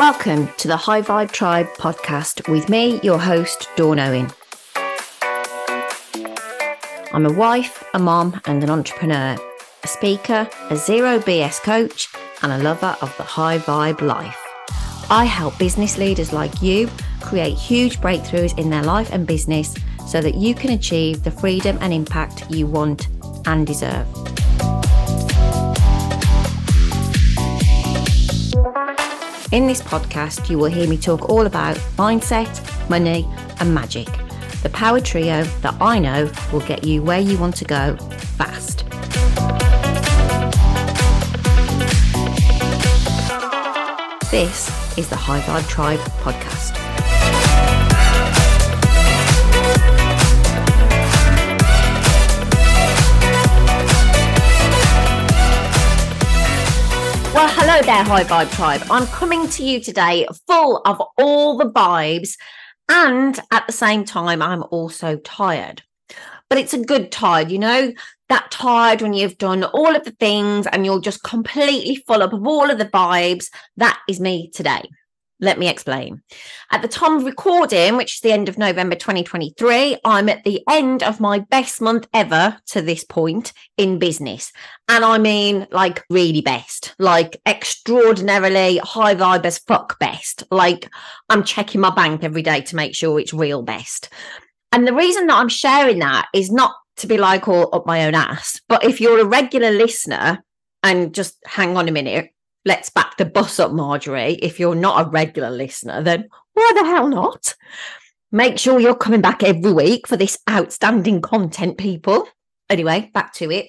Welcome to the High Vibe Tribe podcast with me, your host, Dawn Owen. I'm a wife, a mom, and an entrepreneur, a speaker, a zero BS coach, and a lover of the high vibe life. I help business leaders like you create huge breakthroughs in their life and business so that you can achieve the freedom and impact you want and deserve. In this podcast, you will hear me talk all about mindset, money, and magic. The power trio that I know will get you where you want to go fast. This is the High Vibe Tribe podcast. Hello there, High Vibe Tribe. I'm coming to you today full of all the vibes, and at the same time, I'm also tired. But it's a good tired, you know, that tired when you've done all of the things and you're just completely full up of all of the vibes. That is me today. Let me explain. At the time of recording, which is the end of November 2023, I'm at the end of my best month ever to this point in business. And I mean, like, really best, like, extraordinarily high vibe as fuck best. Like, I'm checking my bank every day to make sure it's real best. And the reason that I'm sharing that is not to be like all up my own ass, but if you're a regular listener and just hang on a minute, let's back the bus up, Marjorie. If you're not a regular listener, then why the hell not? Make sure you're coming back every week for this outstanding content, people. Anyway, back to it.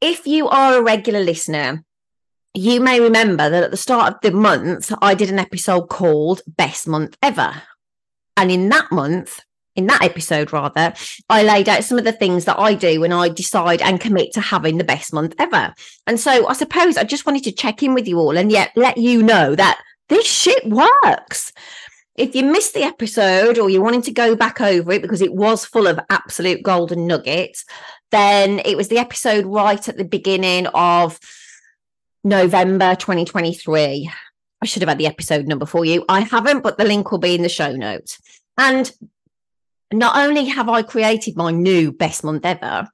If you are a regular listener, you may remember that at the start of the month, I did an episode called Best Month Ever. And in that month, in that episode rather, I laid out some of the things that I do when I decide and commit to having the best month ever. And so I suppose I just wanted to check in with you all and yet let you know that this shit works. If you missed the episode or you're wanting to go back over it because it was full of absolute golden nuggets, then it was the episode right at the beginning of November 2023. I should have had the episode number for you. I haven't, but the link will be in the show notes. And not only have I created my new best month ever,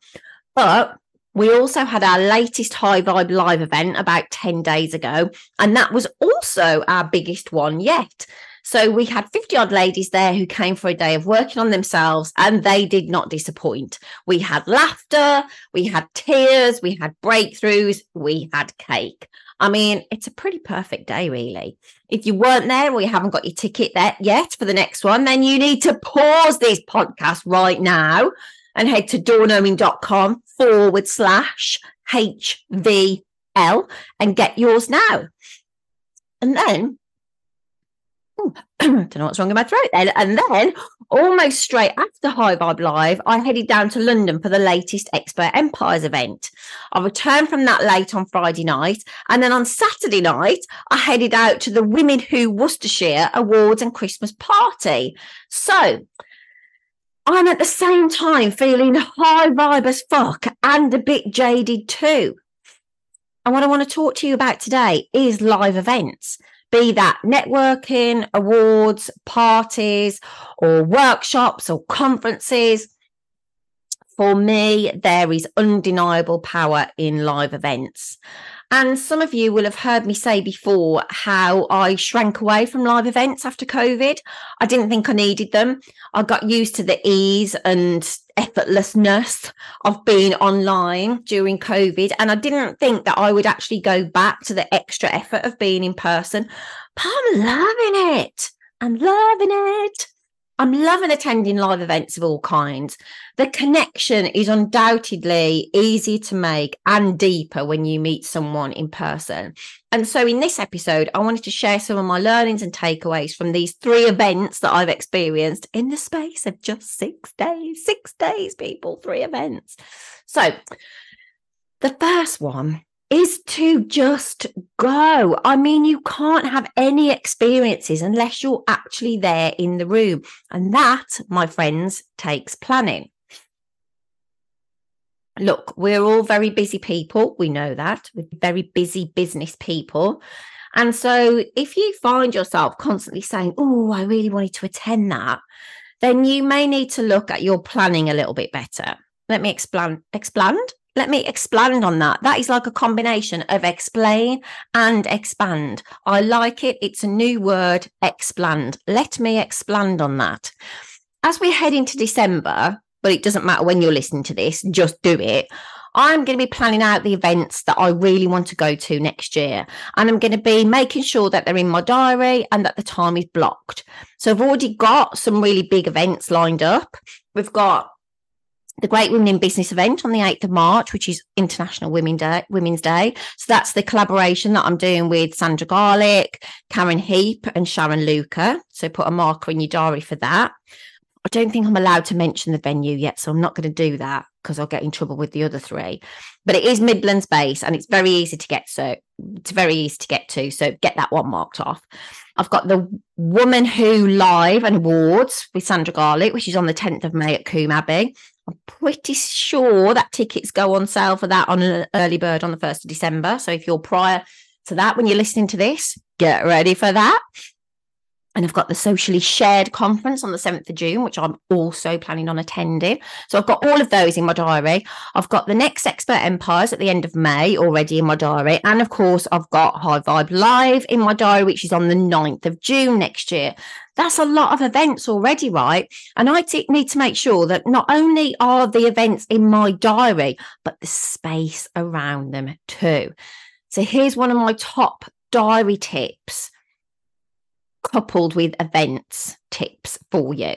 but we also had our latest High Vibe live event about 10 days ago. And that was also our biggest one yet. So we had 50 odd ladies there who came for a day of working on themselves and they did not disappoint. We had laughter, we had tears, we had breakthroughs, we had cake. I mean, it's a pretty perfect day, really. If you weren't there or you haven't got your ticket there yet for the next one, then you need to pause this podcast right now and head to dawnowen.com forward slash HVL and get yours now. And then Hmm. don't know what's wrong in my throat then. And then, almost straight after High Vibe Live, I headed down to London for the latest Expert Empires event. I returned from that late on Friday night. And then on Saturday night, I headed out to the Women Who Worcestershire Awards and Christmas party. So, I'm at the same time feeling high vibe as fuck and a bit jaded too. And what I want to talk to you about today is live events be that networking, awards, parties, or workshops or conferences. For me, there is undeniable power in live events. And some of you will have heard me say before how I shrank away from live events after COVID. I didn't think I needed them. I got used to the ease and effortlessness of being online during COVID. And I didn't think that I would actually go back to the extra effort of being in person. But I'm loving it. I'm loving it. I'm loving attending live events of all kinds. The connection is undoubtedly easier to make and deeper when you meet someone in person. And so, in this episode, I wanted to share some of my learnings and takeaways from these three events that I've experienced in the space of just six days. Six days, people, three events. So, the first one is to just go. I mean, you can't have any experiences unless you're actually there in the room. And that, my friends, takes planning. Look, we're all very busy people. We know that. We're very busy business people. And so if you find yourself constantly saying, Oh, I really wanted to attend that, then you may need to look at your planning a little bit better. Let me explain. Expand. Let me expand on that. That is like a combination of explain and expand. I like it. It's a new word, expand. Let me expand on that. As we head into December, but it doesn't matter when you're listening to this, just do it. I'm going to be planning out the events that I really want to go to next year. And I'm going to be making sure that they're in my diary and that the time is blocked. So I've already got some really big events lined up. We've got the Great Women in Business event on the 8th of March, which is International Women Day, Women's Day. So that's the collaboration that I'm doing with Sandra Garlick, Karen Heap, and Sharon Luca. So put a marker in your diary for that. I don't think I'm allowed to mention the venue yet, so I'm not going to do that because I'll get in trouble with the other three. But it is Midlands based and it's very easy to get so it's very easy to get to. So get that one marked off. I've got the Woman Who Live and Awards with Sandra Garlick, which is on the 10th of May at Combe Abbey. I'm pretty sure that tickets go on sale for that on an early bird on the 1st of December. So if you're prior to that, when you're listening to this, get ready for that. And I've got the socially shared conference on the 7th of June, which I'm also planning on attending. So I've got all of those in my diary. I've got the next Expert Empires at the end of May already in my diary. And of course, I've got High Vibe Live in my diary, which is on the 9th of June next year. That's a lot of events already, right? And I t- need to make sure that not only are the events in my diary, but the space around them too. So here's one of my top diary tips coupled with events tips for you.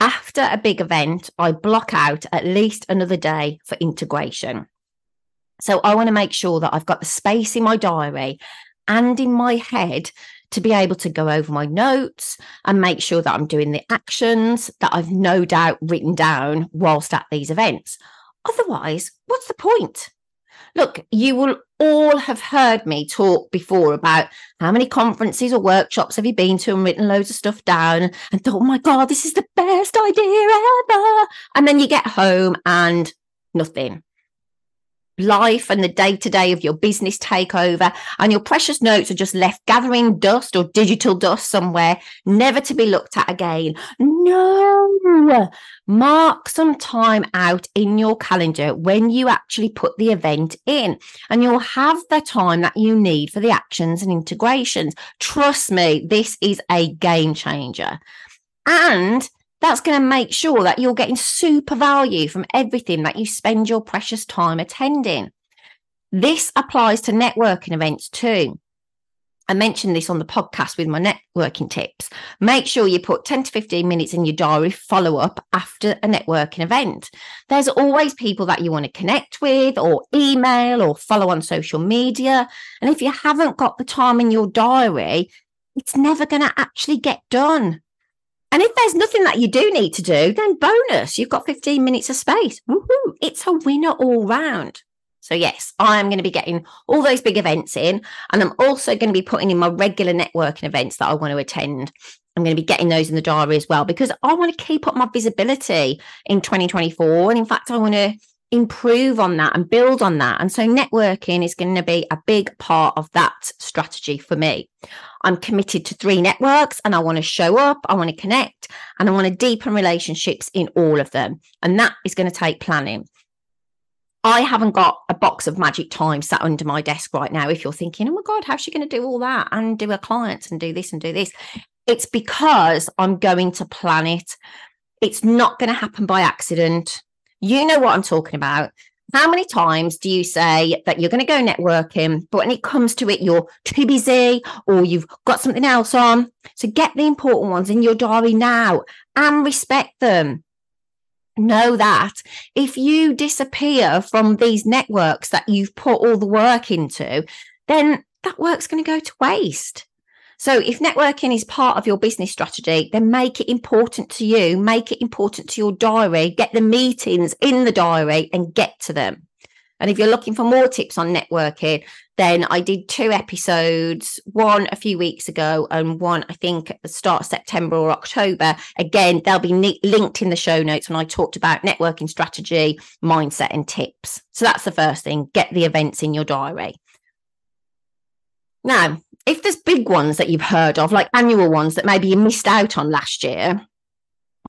After a big event, I block out at least another day for integration. So I want to make sure that I've got the space in my diary and in my head to be able to go over my notes and make sure that I'm doing the actions that I've no doubt written down whilst at these events. Otherwise, what's the point? Look, you will all have heard me talk before about how many conferences or workshops have you been to and written loads of stuff down and thought, oh my God, this is the best idea ever. And then you get home and nothing life and the day to day of your business takeover, and your precious notes are just left gathering dust or digital dust somewhere, never to be looked at again. No, mark some time out in your calendar when you actually put the event in, and you'll have the time that you need for the actions and integrations. Trust me, this is a game changer. And that's going to make sure that you're getting super value from everything that you spend your precious time attending. This applies to networking events too. I mentioned this on the podcast with my networking tips. Make sure you put 10 to 15 minutes in your diary follow up after a networking event. There's always people that you want to connect with, or email, or follow on social media. And if you haven't got the time in your diary, it's never going to actually get done. And if there's nothing that you do need to do, then bonus, you've got 15 minutes of space. Woo-hoo, it's a winner all round. So, yes, I am going to be getting all those big events in. And I'm also going to be putting in my regular networking events that I want to attend. I'm going to be getting those in the diary as well because I want to keep up my visibility in 2024. And in fact, I want to improve on that and build on that. And so networking is going to be a big part of that strategy for me. I'm committed to three networks and I want to show up, I want to connect, and I want to deepen relationships in all of them. And that is going to take planning. I haven't got a box of magic time sat under my desk right now. If you're thinking, oh my God, how's she going to do all that and do her clients and do this and do this? It's because I'm going to plan it. It's not going to happen by accident. You know what I'm talking about. How many times do you say that you're going to go networking, but when it comes to it, you're too busy or you've got something else on? So get the important ones in your diary now and respect them. Know that if you disappear from these networks that you've put all the work into, then that work's going to go to waste. So if networking is part of your business strategy, then make it important to you, make it important to your diary, get the meetings in the diary and get to them. And if you're looking for more tips on networking, then I did two episodes, one a few weeks ago and one, I think, at the start of September or October. Again, they'll be linked in the show notes when I talked about networking strategy, mindset, and tips. So that's the first thing get the events in your diary. Now, if there's big ones that you've heard of, like annual ones that maybe you missed out on last year,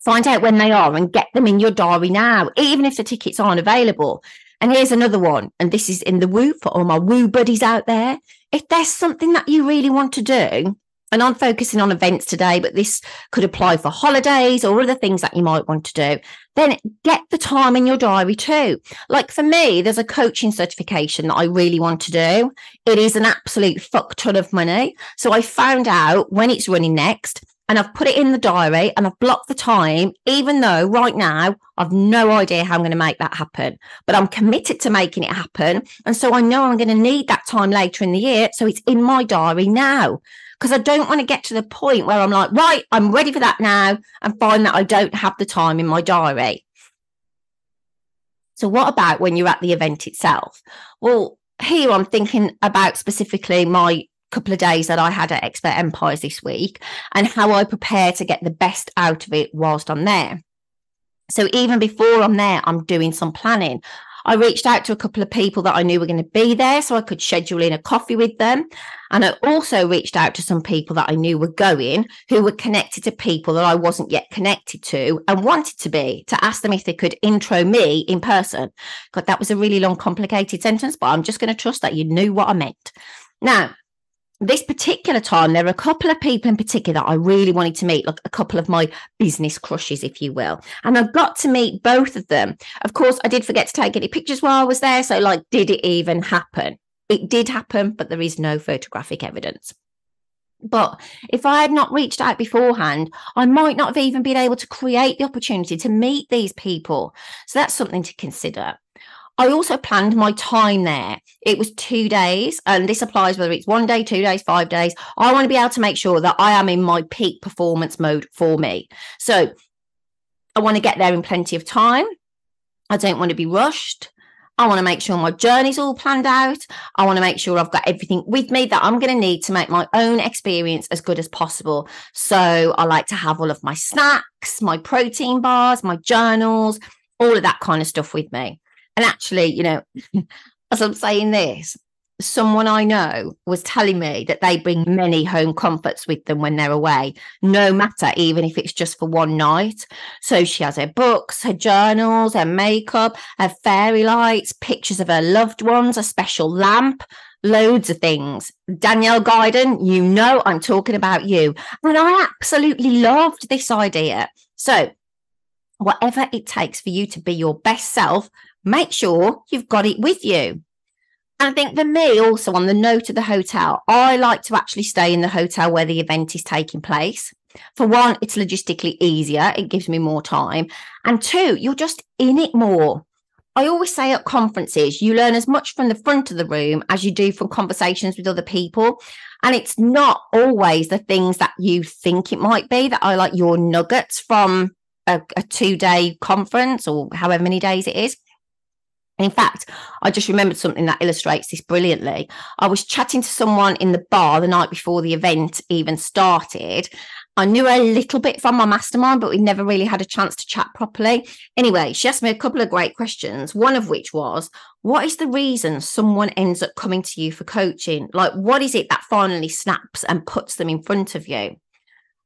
find out when they are and get them in your diary now, even if the tickets aren't available. And here's another one, and this is in the woo for all my woo buddies out there. If there's something that you really want to do, and I'm focusing on events today, but this could apply for holidays or other things that you might want to do, then get the time in your diary too. Like for me, there's a coaching certification that I really want to do. It is an absolute fuck ton of money. So I found out when it's running next and I've put it in the diary and I've blocked the time, even though right now I've no idea how I'm going to make that happen. But I'm committed to making it happen. And so I know I'm going to need that time later in the year. So it's in my diary now because I don't want to get to the point where I'm like, right, I'm ready for that now and find that I don't have the time in my diary. So, what about when you're at the event itself? Well, here I'm thinking about specifically my couple of days that I had at Expert Empires this week and how I prepare to get the best out of it whilst I'm there. So even before I'm there, I'm doing some planning. I reached out to a couple of people that I knew were going to be there so I could schedule in a coffee with them. And I also reached out to some people that I knew were going who were connected to people that I wasn't yet connected to and wanted to be to ask them if they could intro me in person. God, that was a really long, complicated sentence, but I'm just going to trust that you knew what I meant. Now, this particular time, there are a couple of people in particular that I really wanted to meet, like a couple of my business crushes, if you will. And I've got to meet both of them. Of course, I did forget to take any pictures while I was there. So, like, did it even happen? It did happen, but there is no photographic evidence. But if I had not reached out beforehand, I might not have even been able to create the opportunity to meet these people. So that's something to consider. I also planned my time there. It was two days, and this applies whether it's one day, two days, five days. I want to be able to make sure that I am in my peak performance mode for me. So I want to get there in plenty of time. I don't want to be rushed. I want to make sure my journey's all planned out. I want to make sure I've got everything with me that I'm going to need to make my own experience as good as possible. So I like to have all of my snacks, my protein bars, my journals, all of that kind of stuff with me. And actually, you know, as I'm saying this, someone I know was telling me that they bring many home comforts with them when they're away, no matter, even if it's just for one night. So she has her books, her journals, her makeup, her fairy lights, pictures of her loved ones, a special lamp, loads of things. Danielle Guyden, you know I'm talking about you. And I absolutely loved this idea. So, whatever it takes for you to be your best self, make sure you've got it with you. And I think for me, also on the note of the hotel, I like to actually stay in the hotel where the event is taking place. For one, it's logistically easier, it gives me more time. And two, you're just in it more. I always say at conferences, you learn as much from the front of the room as you do from conversations with other people. And it's not always the things that you think it might be that are like your nuggets from a, a two day conference or however many days it is. In fact, I just remembered something that illustrates this brilliantly. I was chatting to someone in the bar the night before the event even started. I knew a little bit from my mastermind, but we never really had a chance to chat properly. Anyway, she asked me a couple of great questions, one of which was, What is the reason someone ends up coming to you for coaching? Like, what is it that finally snaps and puts them in front of you?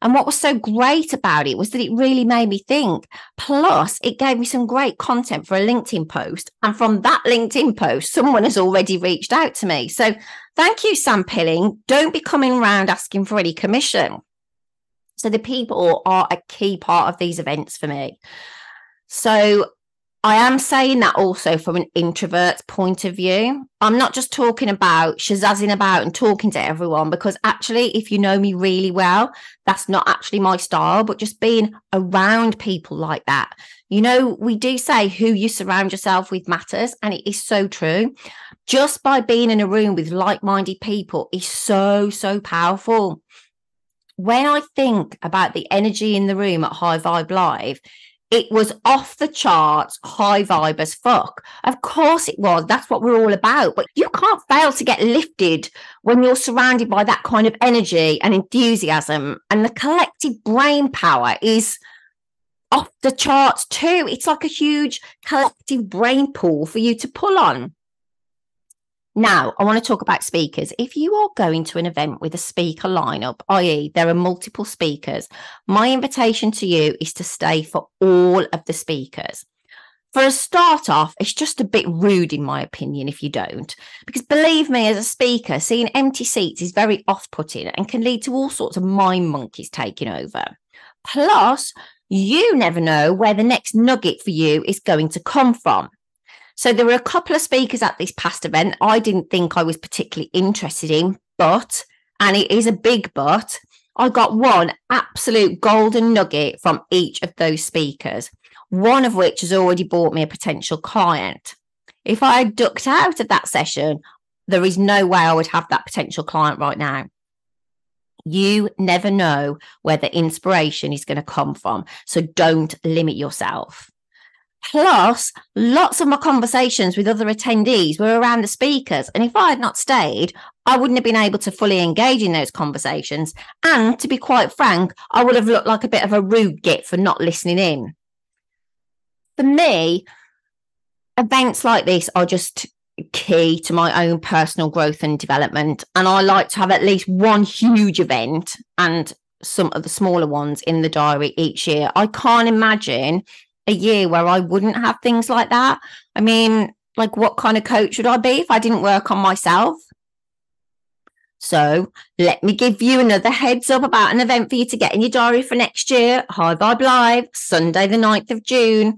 And what was so great about it was that it really made me think. Plus, it gave me some great content for a LinkedIn post. And from that LinkedIn post, someone has already reached out to me. So thank you, Sam Pilling. Don't be coming around asking for any commission. So the people are a key part of these events for me. So I am saying that also from an introvert's point of view. I'm not just talking about shazazzing about and talking to everyone because actually, if you know me really well, that's not actually my style, but just being around people like that. You know, we do say who you surround yourself with matters, and it is so true. Just by being in a room with like minded people is so, so powerful. When I think about the energy in the room at High Vibe Live, it was off the charts, high vibe as fuck. Of course it was. That's what we're all about. But you can't fail to get lifted when you're surrounded by that kind of energy and enthusiasm. And the collective brain power is off the charts too. It's like a huge collective brain pool for you to pull on. Now, I want to talk about speakers. If you are going to an event with a speaker lineup, i.e., there are multiple speakers, my invitation to you is to stay for all of the speakers. For a start off, it's just a bit rude, in my opinion, if you don't. Because believe me, as a speaker, seeing empty seats is very off putting and can lead to all sorts of mind monkeys taking over. Plus, you never know where the next nugget for you is going to come from. So there were a couple of speakers at this past event I didn't think I was particularly interested in, but, and it is a big but, I got one absolute golden nugget from each of those speakers, one of which has already bought me a potential client. If I had ducked out of that session, there is no way I would have that potential client right now. You never know where the inspiration is going to come from. So don't limit yourself. Plus, lots of my conversations with other attendees were around the speakers. And if I had not stayed, I wouldn't have been able to fully engage in those conversations. And to be quite frank, I would have looked like a bit of a rude git for not listening in. For me, events like this are just key to my own personal growth and development. And I like to have at least one huge event and some of the smaller ones in the diary each year. I can't imagine a year where I wouldn't have things like that. I mean, like, what kind of coach would I be if I didn't work on myself? So let me give you another heads up about an event for you to get in your diary for next year. High Vibe Live, Sunday, the 9th of June.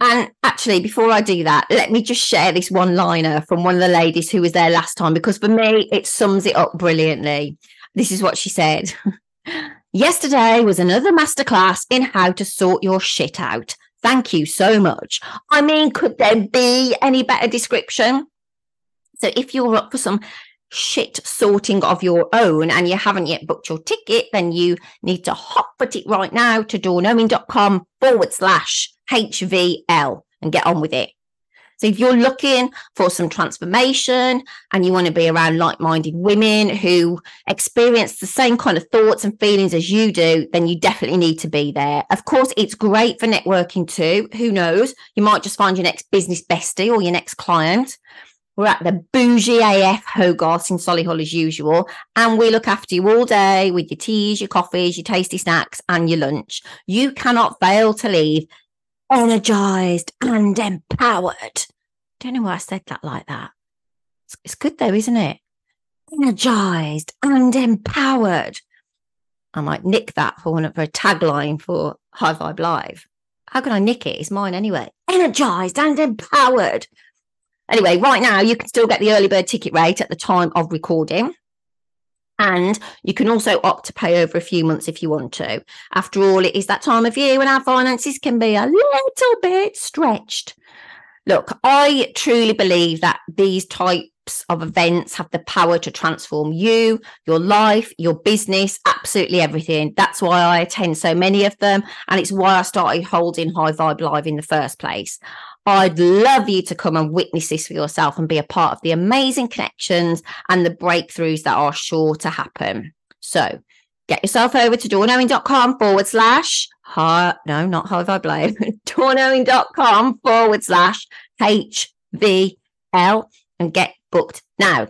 And actually, before I do that, let me just share this one liner from one of the ladies who was there last time, because for me, it sums it up brilliantly. This is what she said Yesterday was another masterclass in how to sort your shit out. Thank you so much. I mean, could there be any better description? So if you're up for some shit sorting of your own and you haven't yet booked your ticket, then you need to hop at it right now to dawnowen.com forward slash HVL and get on with it. So if you're looking for some transformation and you want to be around like-minded women who experience the same kind of thoughts and feelings as you do, then you definitely need to be there. Of course, it's great for networking too. Who knows? You might just find your next business bestie or your next client. We're at the bougie AF Hogarth in Solihull as usual, and we look after you all day with your teas, your coffees, your tasty snacks, and your lunch. You cannot fail to leave energized and empowered. Don't know why I said that like that. It's, it's good though, isn't it? Energized and empowered. I might nick that for one of a tagline for High Vibe Live. How can I nick it? It's mine anyway. Energized and empowered. Anyway, right now you can still get the early bird ticket rate at the time of recording. And you can also opt to pay over a few months if you want to. After all, it is that time of year when our finances can be a little bit stretched. Look, I truly believe that these types of events have the power to transform you, your life, your business, absolutely everything. That's why I attend so many of them. And it's why I started holding High Vibe Live in the first place. I'd love you to come and witness this for yourself and be a part of the amazing connections and the breakthroughs that are sure to happen. So get yourself over to dawnowen.com forward slash high, no, not high vibe live, dawnowen.com forward slash HVL and get booked now.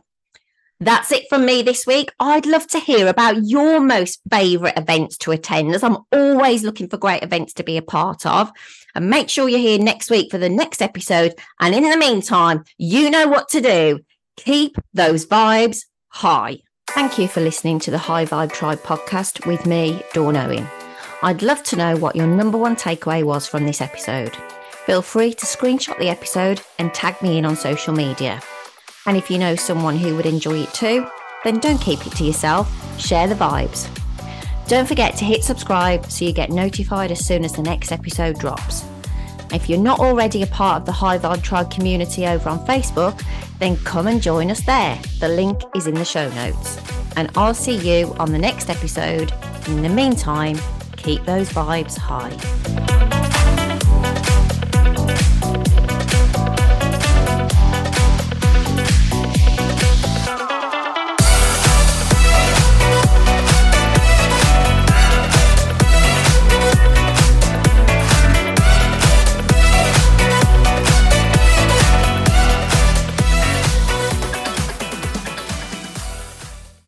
That's it from me this week. I'd love to hear about your most favourite events to attend, as I'm always looking for great events to be a part of. And make sure you're here next week for the next episode. And in the meantime, you know what to do. Keep those vibes high. Thank you for listening to the High Vibe Tribe podcast with me, Dawn Owen. I'd love to know what your number one takeaway was from this episode. Feel free to screenshot the episode and tag me in on social media. And if you know someone who would enjoy it too, then don't keep it to yourself, share the vibes. Don't forget to hit subscribe so you get notified as soon as the next episode drops. If you're not already a part of the High Vibe Tribe community over on Facebook, then come and join us there. The link is in the show notes. And I'll see you on the next episode. In the meantime, keep those vibes high.